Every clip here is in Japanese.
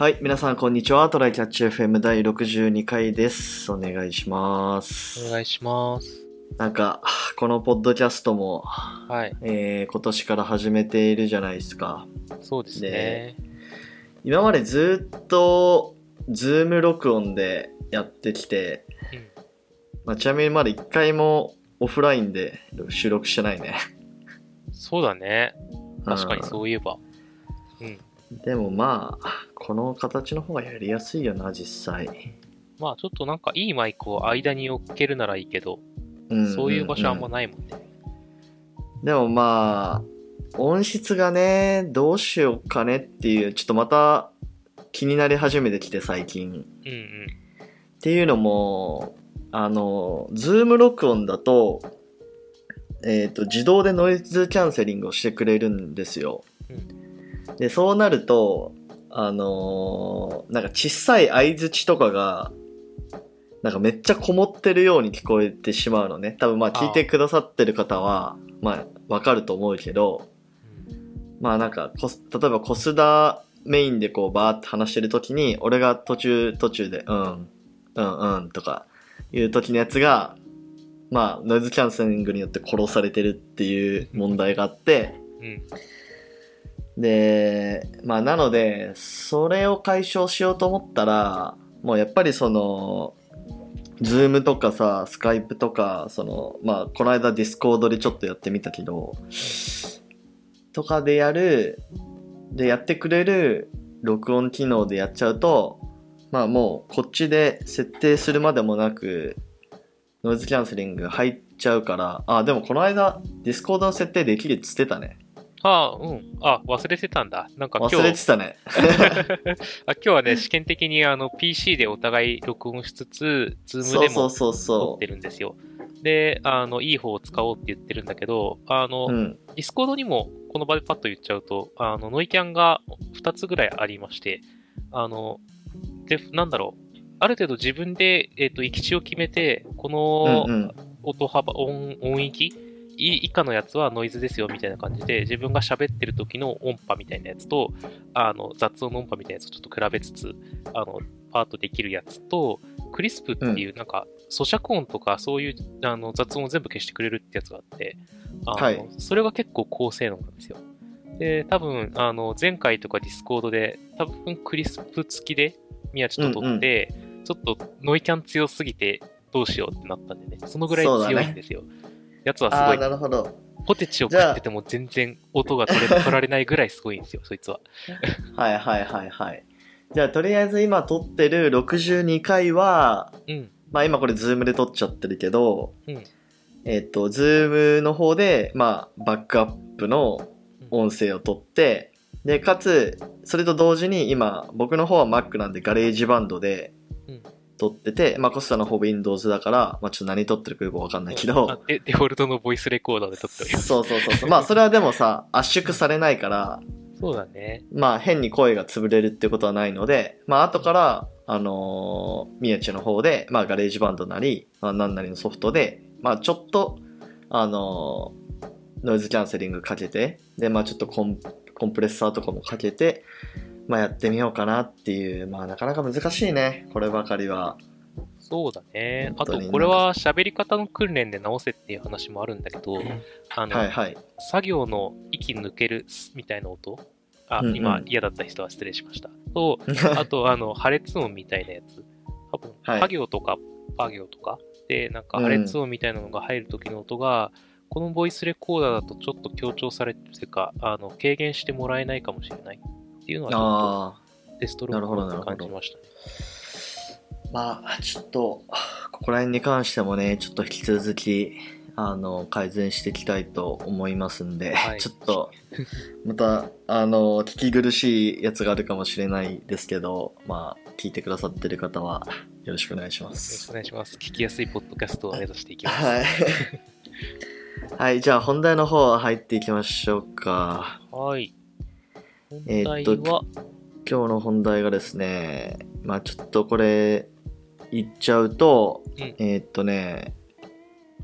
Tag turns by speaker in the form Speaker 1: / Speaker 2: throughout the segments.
Speaker 1: はい、皆さんこんにちは。トライキャッチ FM 第62回です。お願いします。
Speaker 2: お願いします。
Speaker 1: なんか、このポッドキャストも、
Speaker 2: はい。
Speaker 1: えー今年から始めているじゃないですか。
Speaker 2: そうですね。
Speaker 1: 今までずっと、ズーム録音でやってきて、
Speaker 2: うん
Speaker 1: まあ、ちなみにまだ一回もオフラインで収録してないね。
Speaker 2: そうだね。確かに
Speaker 1: う
Speaker 2: そういえば。うん。
Speaker 1: ん。でもまあ、この形の方がやりやすいよな、実際。
Speaker 2: まあちょっとなんかいいマイクを間に置けるならいいけど、
Speaker 1: うん
Speaker 2: そういう場所あん
Speaker 1: うん
Speaker 2: まないもんね。
Speaker 1: でもまあ、音質がね、どうしようかねっていう、ちょっとまた気になり始めてきて最近。
Speaker 2: うんうん。
Speaker 1: っていうのも、あの、ズーム録音だと、えっ、と、自動でノイズキャンセリングをしてくれるんですよ。で、そうなると、あのーなんか小さい相づちとかが、なんかめっちゃこもってるように聞こえてしまうのね。多分まあ聞いてくださってる方は、まあわかると思うけど、まあなんか、例えばコスダメインでこうバーって話してる時に、俺が途中途中で、うん、うんうんとかいう時のやつが、まあノイズキャンセリングによって殺されてるっていう問題があって、
Speaker 2: うん。
Speaker 1: で、まあなので、それを解消しようと思ったら、もうやっぱりその、 Zoom とかさ、 Skype とか、その、まあこの間 Discord でちょっとやってみたけど、とかでやる、でやってくれる録音機能でやっちゃうと、まあもうこっちで設定するまでもなく、ノイズキャンセリング入っちゃうから、あ、でもこの間 Discord の設定できるっつってたね。
Speaker 2: ああ、うん。あ、忘れてたんだ。なんか今日、
Speaker 1: 忘れてたね。
Speaker 2: あ今日はね、試験的にあの PC でお互い録音しつつ、 Zoom でも
Speaker 1: そうそうそう
Speaker 2: 撮
Speaker 1: そ
Speaker 2: ってるんですよ。で、あの、いい方を使おうって言ってるんだけど、あの、
Speaker 1: う。うん。
Speaker 2: Discord にもこの場でパッと言っちゃうと、あの、ノイキャンが2つぐらいありまして、あの、で、なんだろう。ある程度自分で、えっ、と、域地を決めて、この
Speaker 1: うんうん。
Speaker 2: 音幅、音、音域い以下のやつはノイズですよみたいな感じで、自分が喋ってる時の音波みたいなやつと、あの、雑音の音波みたいなやつをちょっと比べつつ、あの、パートできるやつと、クリスプっていう、なんか、咀嚼音とかそういうあの雑音を全部消してくれるってやつがあって、あの
Speaker 1: はい
Speaker 2: それが結構高性能なんですよ。で、多分、あの、前回とか Discord で、多分 Krisp 付きで宮地と撮って、ちょっとノイキャン強すぎてどうしようってなったんでね、そのぐらい強いんですよ。やつはすごい
Speaker 1: なるほど。
Speaker 2: ポテチを食ってても全然音が取れ取られないぐらいすごいんですよ、そいつは。
Speaker 1: はいはいはいはい。じゃあ、とりあえず今撮ってる62回は、
Speaker 2: うん。
Speaker 1: まあ今これ Zoom で撮っちゃってるけど、
Speaker 2: うん
Speaker 1: えっ、と、 Zoom の方で、まあ、バックアップの音声を撮って、で、かつ、それと同時に今、僕の方は Mac なんで GarageBand で
Speaker 2: うん
Speaker 1: 撮ってて、まあコスタの方 Windows だから、まあちょっと何撮ってるかよくわかんないけど、
Speaker 2: あデデフォルトのボイスレコーダーで撮っております。
Speaker 1: そうそうそうそう。まあそれはでもさ、圧縮されないから、
Speaker 2: そうだね。
Speaker 1: まあ変に声が潰れるってことはないので、まあ後から、あのー、宮地の方で、まあ GarageBand なり、まあ何なりのソフトで、まあちょっと、あのーノイズキャンセリングかけて、で、まあちょっとコンコンプレッサーとかもかけて、まあやってみようかなっていう、まあなかなか難しいね、こればかりは。
Speaker 2: そうだね。あと、これは喋り方の訓練で直せっていう話もあるんだけど、あの、
Speaker 1: はいはい。
Speaker 2: 作業の息抜けるみたいな音？あ、
Speaker 1: うんうん
Speaker 2: 今嫌だった人は失礼しました。と、あと、あの、破裂音みたいなやつ。多分、
Speaker 1: はい
Speaker 2: パ行とかパ行とか？で、なんか破裂音みたいなのが入る時の音が、このボイスレコーダーだとちょっと強調されてるというか、あの、軽減してもらえないかもしれないっていうのはちょ。っとテストロ
Speaker 1: なるほど
Speaker 2: ックで
Speaker 1: なるほど
Speaker 2: 感じましたね。
Speaker 1: まあ、ちょっと、ここら辺に関してもね、ちょっと引き続き、あの、改善していきたいと思いますんで、
Speaker 2: はい
Speaker 1: ちょっと、また、あの、聞き苦しいやつがあるかもしれないですけど、まあ、聞いてくださってる方は、よろしくお願いしま
Speaker 2: よろし
Speaker 1: す
Speaker 2: くお。願いします。聞きやすいポッドキャストを目指していきます。
Speaker 1: はい。はい、じゃあ本題の方入っていきましょうか。
Speaker 2: はい。
Speaker 1: えーっと今日の本題がですね、まあちょっとこれ、言っちゃうと、
Speaker 2: うん。
Speaker 1: えーっとね、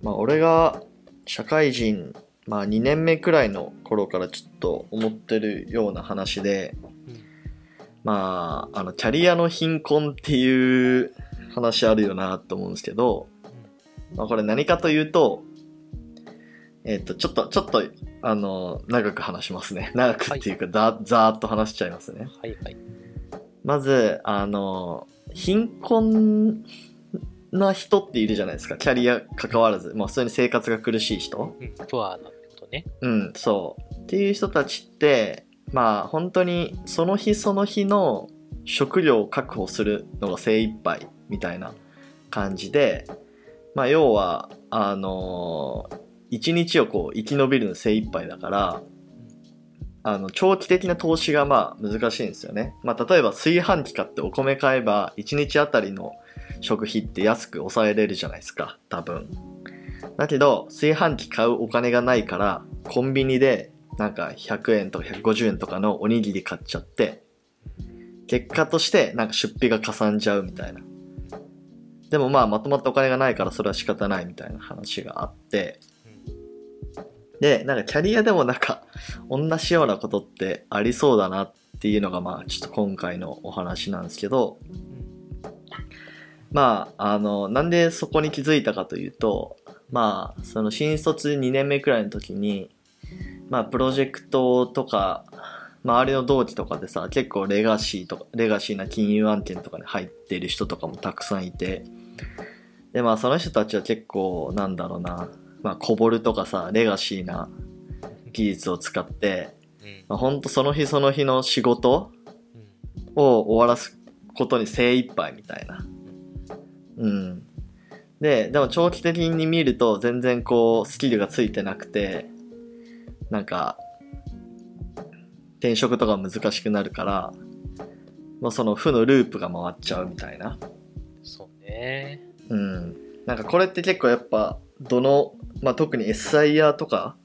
Speaker 1: まあ俺が社会人、まあ2年目くらいの頃からちょっと思ってるような話で、
Speaker 2: うん。
Speaker 1: まあ、あの、キャリアの貧困っていう話あるよなと思うんですけど、まあ、これ何かというと、えっ、と、ちょっと、ちょっと、あの、長く話しますね。長くっていうか、ざざーっと話しちゃいますね。
Speaker 2: はいはい。
Speaker 1: まず、あの、貧困な人っているじゃないですか。キャリア関わらず。まあ、普通に生活が苦しい人。
Speaker 2: うん、プアなってことね。
Speaker 1: うん、そう。っていう人たちって、まあ、本当にその日その日の食料を確保するのが精一杯みたいな感じで、まあ、要は、あの一日をこう生き延びるの精一杯だから、あの、長期的な投資がまあ難しいんですよね。まあ、例えば炊飯器買ってお米買えば、1日あたりの食費って安く抑えれるじゃないですか、多分。だけど、炊飯器買うお金がないから、コンビニでなんか100円とか150円とかのおにぎり買っちゃって、結果としてなんか出費がかさんじゃうみたいな。でもまあまとまったお金がないからそれは仕方ないみたいな話があって、で、なんかキャリアでもなんか同じようなことってありそうだなっていうのがまあちょっと今回のお話なんですけど、まあ、あの、なんでそこに気づいたかというと、まあ、その新卒2年目くらいの時に、まあ、プロジェクトとか、周りの同期とかでさ、結構レガシーとか、レガシーな金融案件とかに入ってる人とかもたくさんいて、で、まあ、その人たちは結構、なんだろうな、まあ、コボルとかさ、レガシーな技術を使って、
Speaker 2: うん。
Speaker 1: まあ、ほんとその日その日の仕事
Speaker 2: うん。
Speaker 1: を終わらすことに精一杯みたいな。うん。で、でも長期的に見ると全然こうスキルがついてなくて、なんか、転職とか難しくなるから、もうその負のループが回っちゃうみたいな。
Speaker 2: そうね。
Speaker 1: うん。なんかこれって結構やっぱ、どの、まあ特に SIR とか、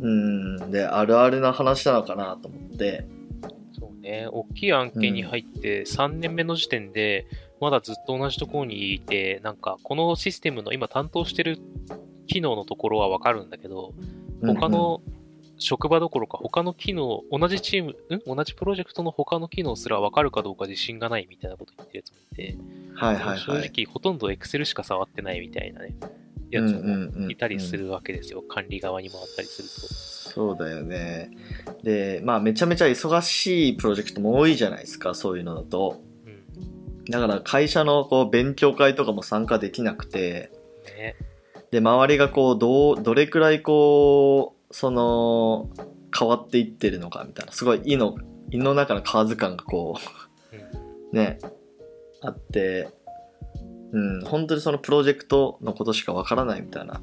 Speaker 2: うん。
Speaker 1: うん、であるあるな話なのかなと思って、
Speaker 2: そうね。大きい案件に入って3年目の時点で、まだずっと同じところにいて、なんか、このシステムの今担当してる機能のところはわかるんだけど、他の職場どころか他の機能、同じチーム、ん？同じプロジェクトの他の機能すらわかるかどうか自信がないみたいなこと言ってるやつもいて、
Speaker 1: はいはいはい。
Speaker 2: 正直ほとんど Excel しか触ってないみたいなね、やつもいたりするわけですよ。管理側に回ったりすると。
Speaker 1: そうだよね。で、まあめちゃめちゃ忙しいプロジェクトも多いじゃないですか、そういうのだと。
Speaker 2: うん。
Speaker 1: だから会社のこう勉強会とかも参加できなくて、
Speaker 2: ね。
Speaker 1: で、周りがこう、どう、どれくらいこう、その、変わっていってるのかみたいな、すごい胃の、胃の中の河図感がこ
Speaker 2: うん。
Speaker 1: う、ね、あって、うん、本当にそのプロジェクトのことしかわからないみたいな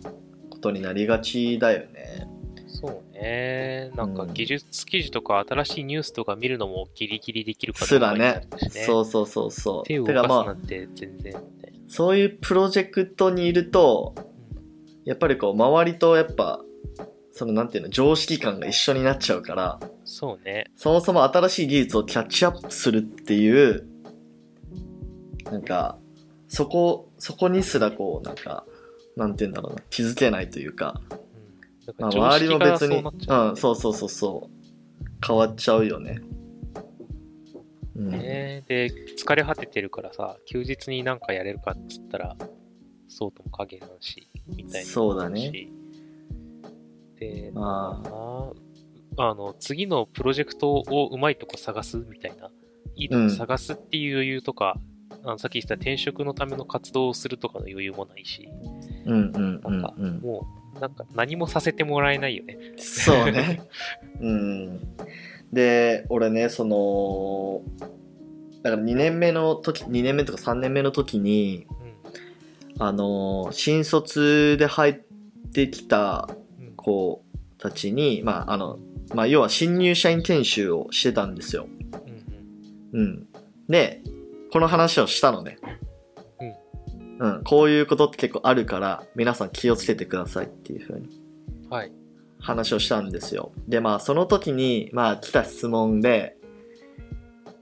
Speaker 1: ことになりがちだよね。
Speaker 2: そうね。なんか
Speaker 1: うん
Speaker 2: 技術記事とか新しいニュースとか見るのもギリギリできるかど
Speaker 1: す
Speaker 2: うからにな
Speaker 1: ね
Speaker 2: るしね。
Speaker 1: そうそうそうそう。
Speaker 2: 手を動か
Speaker 1: すあ
Speaker 2: なんて全然みたいな。
Speaker 1: そういうプロジェクトにいると、やっぱりこう、周りとやっぱ、そのなんていうの、常識感が一緒になっちゃうから、
Speaker 2: そうね。
Speaker 1: そもそも新しい技術をキャッチアップするっていう、なんか、そこ、そこにすらこう、なんか、なんていうんだろうな、気づけないというか、
Speaker 2: うん。だ
Speaker 1: まあ、周りも別に、
Speaker 2: そ
Speaker 1: うん、そうそうそうそう、変わっちゃうよね。うん。
Speaker 2: ね。で、疲れ果ててるからさ、休日になんかやれるかっつったら、そうとも限らんし、みたいな。
Speaker 1: そうだね。
Speaker 2: で、
Speaker 1: ま
Speaker 2: ああの、次のプロジェクトをうまいとこ探すみたいな、いいとこ探すっていう余裕とか、あのさっき言った転職のための活動をするとかの余裕もないし、
Speaker 1: うんうんう
Speaker 2: なんか、
Speaker 1: んうん。
Speaker 2: もう、なんか何もさせてもらえないよね。
Speaker 1: そうね。うん。で、俺ね、その、だから2年目の時、2年目とか3年目の時に、
Speaker 2: うん。
Speaker 1: あの、新卒で入ってきた
Speaker 2: うん
Speaker 1: 子たちに、まあ、あの、まあ、要は新入社員研修をしてたんですよ。
Speaker 2: うん
Speaker 1: うん。で、この話をしたのね。うん。こういうことって結構あるから、皆さん気をつけてくださいっていう風に
Speaker 2: うん。はい。
Speaker 1: 話をしたんですよ。で、まあ、その時に、まあ、来た質問で、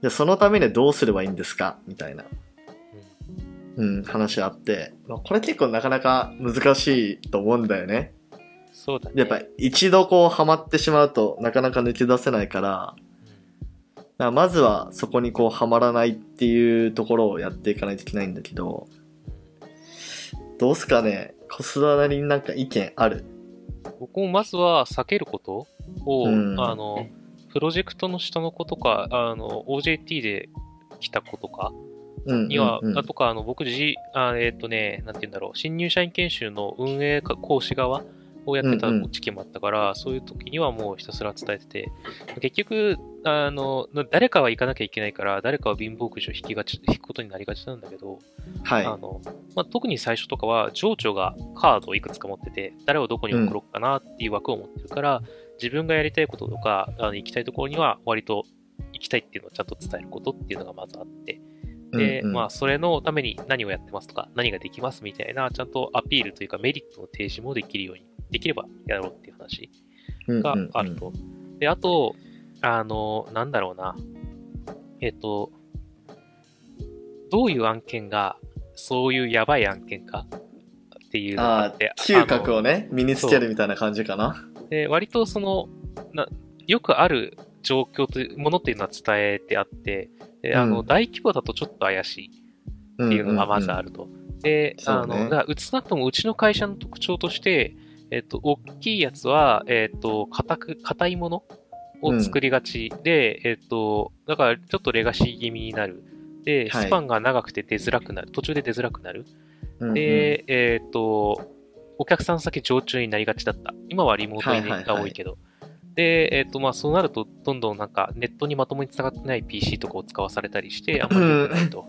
Speaker 1: で、そのためにはどうすればいいんですか？みたいな、うん、話あって、まあ、これ結構なかなか難しいと思うんだよね。
Speaker 2: そうだね。
Speaker 1: やっぱり一度こうハマってしまうとなかなか抜け出せないから、まあまずはそこにこうはまらないっていうところをやっていかないといけないんだけど、どうすかね？コスダなりになんか意見ある？
Speaker 2: 僕もまずは避けることを、
Speaker 1: うん。
Speaker 2: あの、プロジェクトの下の子とか、あの、OJT で来た子とか
Speaker 1: うん
Speaker 2: には、
Speaker 1: うん。うん
Speaker 2: あとか、あの、僕自、あえっ、とね、なんて言うんだろう、新入社員研修の運営か講師側をやってた
Speaker 1: うんうん
Speaker 2: 時期もあったから、そういう時にはもうひたすら伝えてて、結局、あの、誰かは行かなきゃいけないから、誰かは貧乏くじを引きがち、引くことになりがちなんだけど、
Speaker 1: はい。
Speaker 2: あの、まあ、特に最初とかは、情緒がカードをいくつか持ってて、誰をどこに送ろうかなっていう枠を持ってるから、自分がやりたいこととか、あの行きたいところには割と行きたいっていうのをちゃんと伝えることっていうのがまずあって、で、
Speaker 1: うんうん
Speaker 2: まあ、それのために何をやってますとか、何ができますみたいな、ちゃんとアピールというかメリットの提示もできるように、できればやろうっていう話があると。で、あと、あの、なんだろうな。えっと、どういう案件が、そういうやばい案件かっていうのが
Speaker 1: ああ
Speaker 2: あって、、
Speaker 1: 嗅覚をね、身につけるみたいな感じかな。
Speaker 2: あので、割とその、なよくある状況というものっていうのは伝えてあって、であの、
Speaker 1: うん
Speaker 2: 大規模だとちょっと怪しいっていうのがまずあ
Speaker 1: る。
Speaker 2: ると。で、
Speaker 1: そうね
Speaker 2: あの、だから、うつなくともうちの会社の特徴として、えっと、大きいやつは、えっと、硬く、硬いものを作りがちで、えっと、だから、ちょっとレガシー気味になる。で、
Speaker 1: はい
Speaker 2: スパンが長くて出づらくなる。途中で出づらくなる。
Speaker 1: うんうん
Speaker 2: で、えっと、お客さん先常駐になりがちだった。今はリモートに
Speaker 1: はいはいはい
Speaker 2: が多いけど。で、えっ、と、まあ、そうなると、どんどんなんか、ネットにまともに繋がってない PC とかを使わされたりして、あんまり良くないと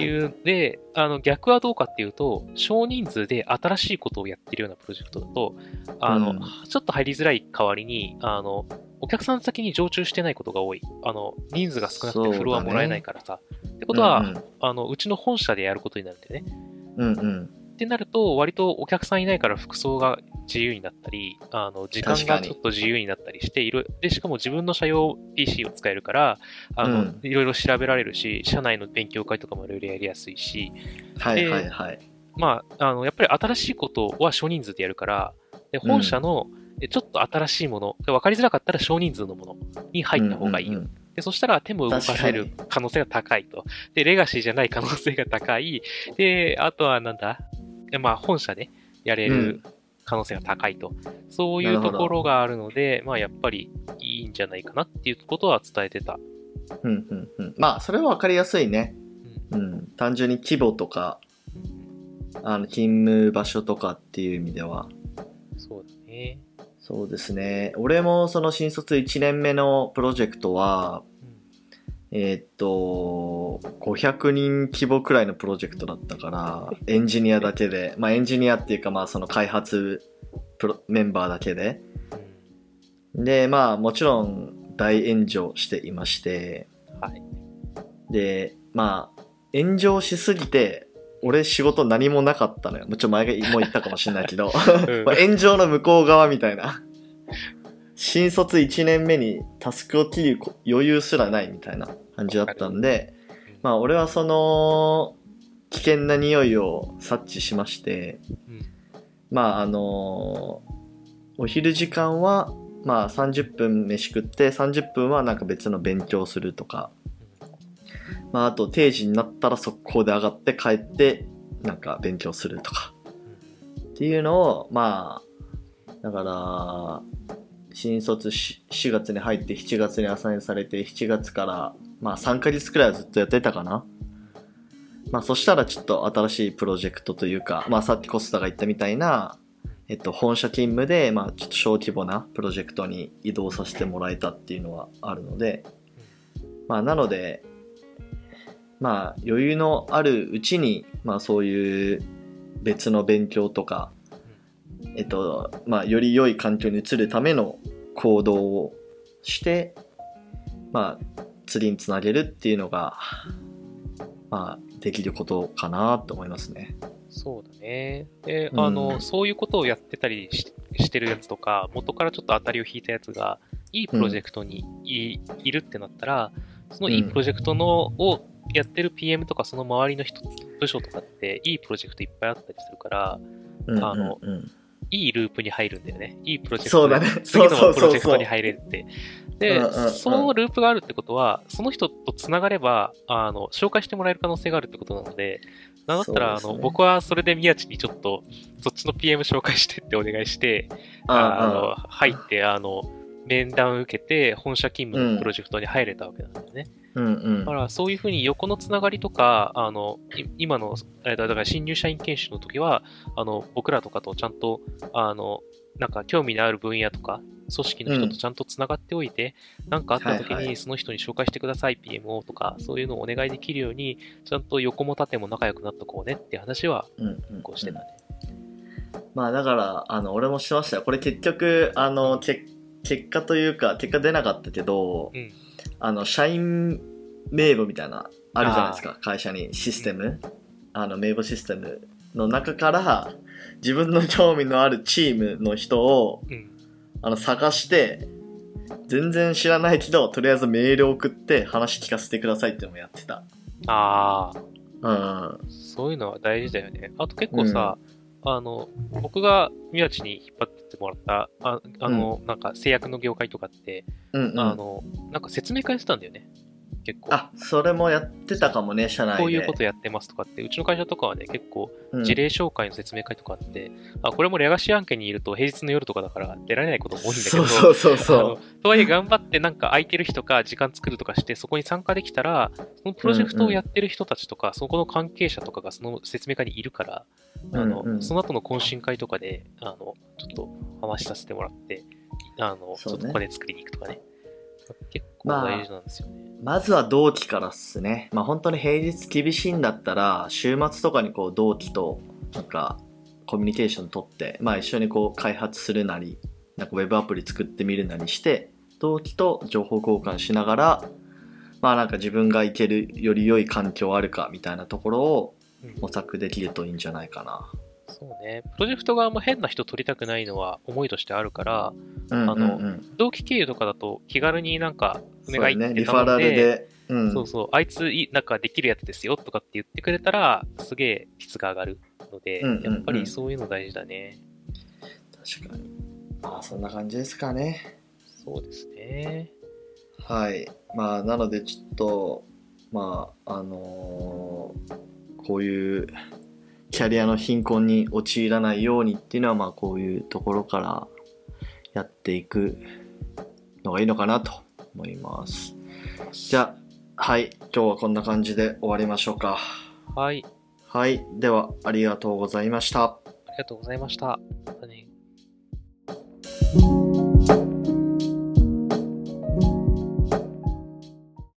Speaker 2: いう。で、あの、逆はどうかっていうと、少人数で新しいことをやってるようなプロジェクトだと、あの、
Speaker 1: うん
Speaker 2: ちょっと入りづらい代わりに、あの、お客さん先に常駐してないことが多い。あの、人数が少なくてフロアもらえないからさ。ってことは、
Speaker 1: うん
Speaker 2: あの、うちの本社でやることになるんだよね。
Speaker 1: うんうん。
Speaker 2: ってなると、割とお客さんいないから服装が自由になったり、あの、時間がちょっと自由になったりして、いろで、しかも自分の社用 PC を使えるから、あの、
Speaker 1: うん
Speaker 2: いろいろ調べられるし、社内の勉強会とかもいろいろやりやすいし、
Speaker 1: はいはいはい。
Speaker 2: まあ、あの、やっぱり新しいことは少人数でやるから、で本社の、えちょっと新しいもの、で分かりづらかったら少人数のものに入った方がいいよ。
Speaker 1: うんうん
Speaker 2: で、そしたら手も動かせる可能性が高いと。で、レガシーじゃない可能性が高い。で、あとはなんだ？でまあ、本社でやれる可能性が高いと。そういうところがあるので、まあ、やっぱりいいんじゃないかなっていうことは伝えてた。
Speaker 1: うんうんうん。まあ、それはわかりやすいね。うん。単純に規模とか、あの、勤務場所とかっていう意味では。
Speaker 2: そうだね。
Speaker 1: そうですね。俺もその新卒1年目のプロジェクトは、えーっと、500人規模くらいのプロジェクトだったから、エンジニアだけで、まあエンジニアっていうかまあその開発プロメンバーだけで。で、まあもちろん大炎上していまして、
Speaker 2: はい。
Speaker 1: で、まあ炎上しすぎて、俺仕事何もなかったのよ。もちろん前も言ったかもしれないけど、
Speaker 2: うん
Speaker 1: まあ炎上の向こう側みたいな。新卒1年目にタスクを切る余裕すらないみたいな感じだったんで、まあ俺はその危険な匂いを察知しまして、
Speaker 2: うん。
Speaker 1: まああのお昼時間はまあ30分飯食って30分はなんか別の勉強するとか、まああと定時になったら速攻で上がって帰ってなんか勉強するとか。っていうのをまあだから新卒し4月に入って7月にアサインされて7月からまあ3ヶ月くらいはずっとやってたかな。まあそしたらちょっと新しいプロジェクトというかまあさっきコスタが言ったみたいなえっと本社勤務でまあちょっと小規模なプロジェクトに移動させてもらえたっていうのはあるのでまあなのでまあ余裕のあるうちにまあそういう別の勉強とかえっとまあ、より良い環境に移るための行動をして、まあ、釣りにつなげるっていうのが、まあ、できることかなと思いますね。
Speaker 2: そうだね。で、
Speaker 1: うん
Speaker 2: あの、そういうことをやってたりししてるやつとか、元からちょっと当たりを引いたやつが、いいプロジェクトにい,、いるってなったら、そのいいプロジェクトの、をやってる PM とか、その周りの人、部署とかって、いいプロジェクトいっぱいあったりするから、
Speaker 1: うん
Speaker 2: あの
Speaker 1: うんうん
Speaker 2: いいループに入るんだよね。いいプロジェクト
Speaker 1: そうだね
Speaker 2: 次のプロジェクトに入れるって。で、
Speaker 1: うんうんうん
Speaker 2: そのループがあるってことは、その人と繋がれば、あの、紹介してもらえる可能性があるってことなので、なんだったら、
Speaker 1: ね
Speaker 2: あの、僕はそれで宮地にちょっと、そっちの PM 紹介してってお願いして、あの、入って、あの、面談受けて、本社勤務のプロジェクトに入れたわけなんだよね。
Speaker 1: うんうん
Speaker 2: だから、そういうふうに横のつながりとか、あの、い今の、えーだから新入社員研修の時は、あの、僕らとかとちゃんと、あの、なんか興味のある分野とか、組織の人とちゃんとつながっておいて、なんかあった時
Speaker 1: はいはい。
Speaker 2: にその人に紹介してください、PMO とか、そういうのをお願いできるように、ちゃんと横も縦も仲良くなっとこうねって話は、
Speaker 1: うんうん。
Speaker 2: こうしてたね。
Speaker 1: まあだからあの俺もしてましたよ。これ結局あのけ結果というか結果出なかったけど、
Speaker 2: うん
Speaker 1: あの社員名簿みたいなあるじゃないですか会社にシステム、あの名簿システムの中から自分の興味のあるチームの人を
Speaker 2: うん。
Speaker 1: あの探して全然知らないけどとりあえずメール送って話聞かせてくださいってのもやってた。
Speaker 2: ああ、
Speaker 1: うん。
Speaker 2: そういうのは大事だよね。あと結構さ、あの、僕が宮地に引っ張ってもらった、ああの、なんか製薬の業界とかって、
Speaker 1: うんうん
Speaker 2: あの、なんか説明会してたんだよね。結構。
Speaker 1: あそれもやってたかもね社内で。
Speaker 2: こういうことやってますとかって、うちの会社とかはね、結構
Speaker 1: うん。
Speaker 2: 事例紹介の説明会とかあって、あこれもレガシー案件にいると平日の夜とかだから出られないことも多いんだけど、
Speaker 1: そうそうそう
Speaker 2: とはいえ頑張ってなんか空いてる人か時間作るとかしてそこに参加できたらそのプロジェクトをやってる人たちとか、そこの関係者とかがその説明会にいるから、あの
Speaker 1: うんうん。
Speaker 2: その後の懇親会とかであのちょっと話させてもらってあの、
Speaker 1: ね。
Speaker 2: ょっとコネ作りに行くとかね。結構
Speaker 1: まあ
Speaker 2: 大事なんですよね、
Speaker 1: うまずは同期からっすねまあ本当に平日厳しいんだったら週末とかにこう同期となんかコミュニケーション取ってまあ一緒にこう開発するなりなんかウェブアプリ作ってみるなりして同期と情報交換しながらまあなんか自分が行けるより良い環境あるかみたいなところを模索できるといいんじゃないかな。
Speaker 2: そうねプロジェクト側も変な人取りたくないのは思いとしてあるから
Speaker 1: うん
Speaker 2: あの同期経由とかだと気軽になんかお願いって
Speaker 1: ねリファラルで、うん、
Speaker 2: そうそう、あいつい、なんかできるやつですよとかって言ってくれたら、すげえ質が上がるので、
Speaker 1: うんうんうん
Speaker 2: やっぱりそういうの大事だね。
Speaker 1: 確かにまあそんな感じですかね。
Speaker 2: そうですね。
Speaker 1: はい。まあ、なので、ちょっと、まあ、あのーこういうキャリアの貧困に陥らないようにっていうのは、まあ、こういうところからやっていくのがいいのかなと思います。じゃあ、はい。今日はこんな感じで終わりましょうか。
Speaker 2: はい、
Speaker 1: はい。では、ありがとうございました。
Speaker 2: ありがとうございました。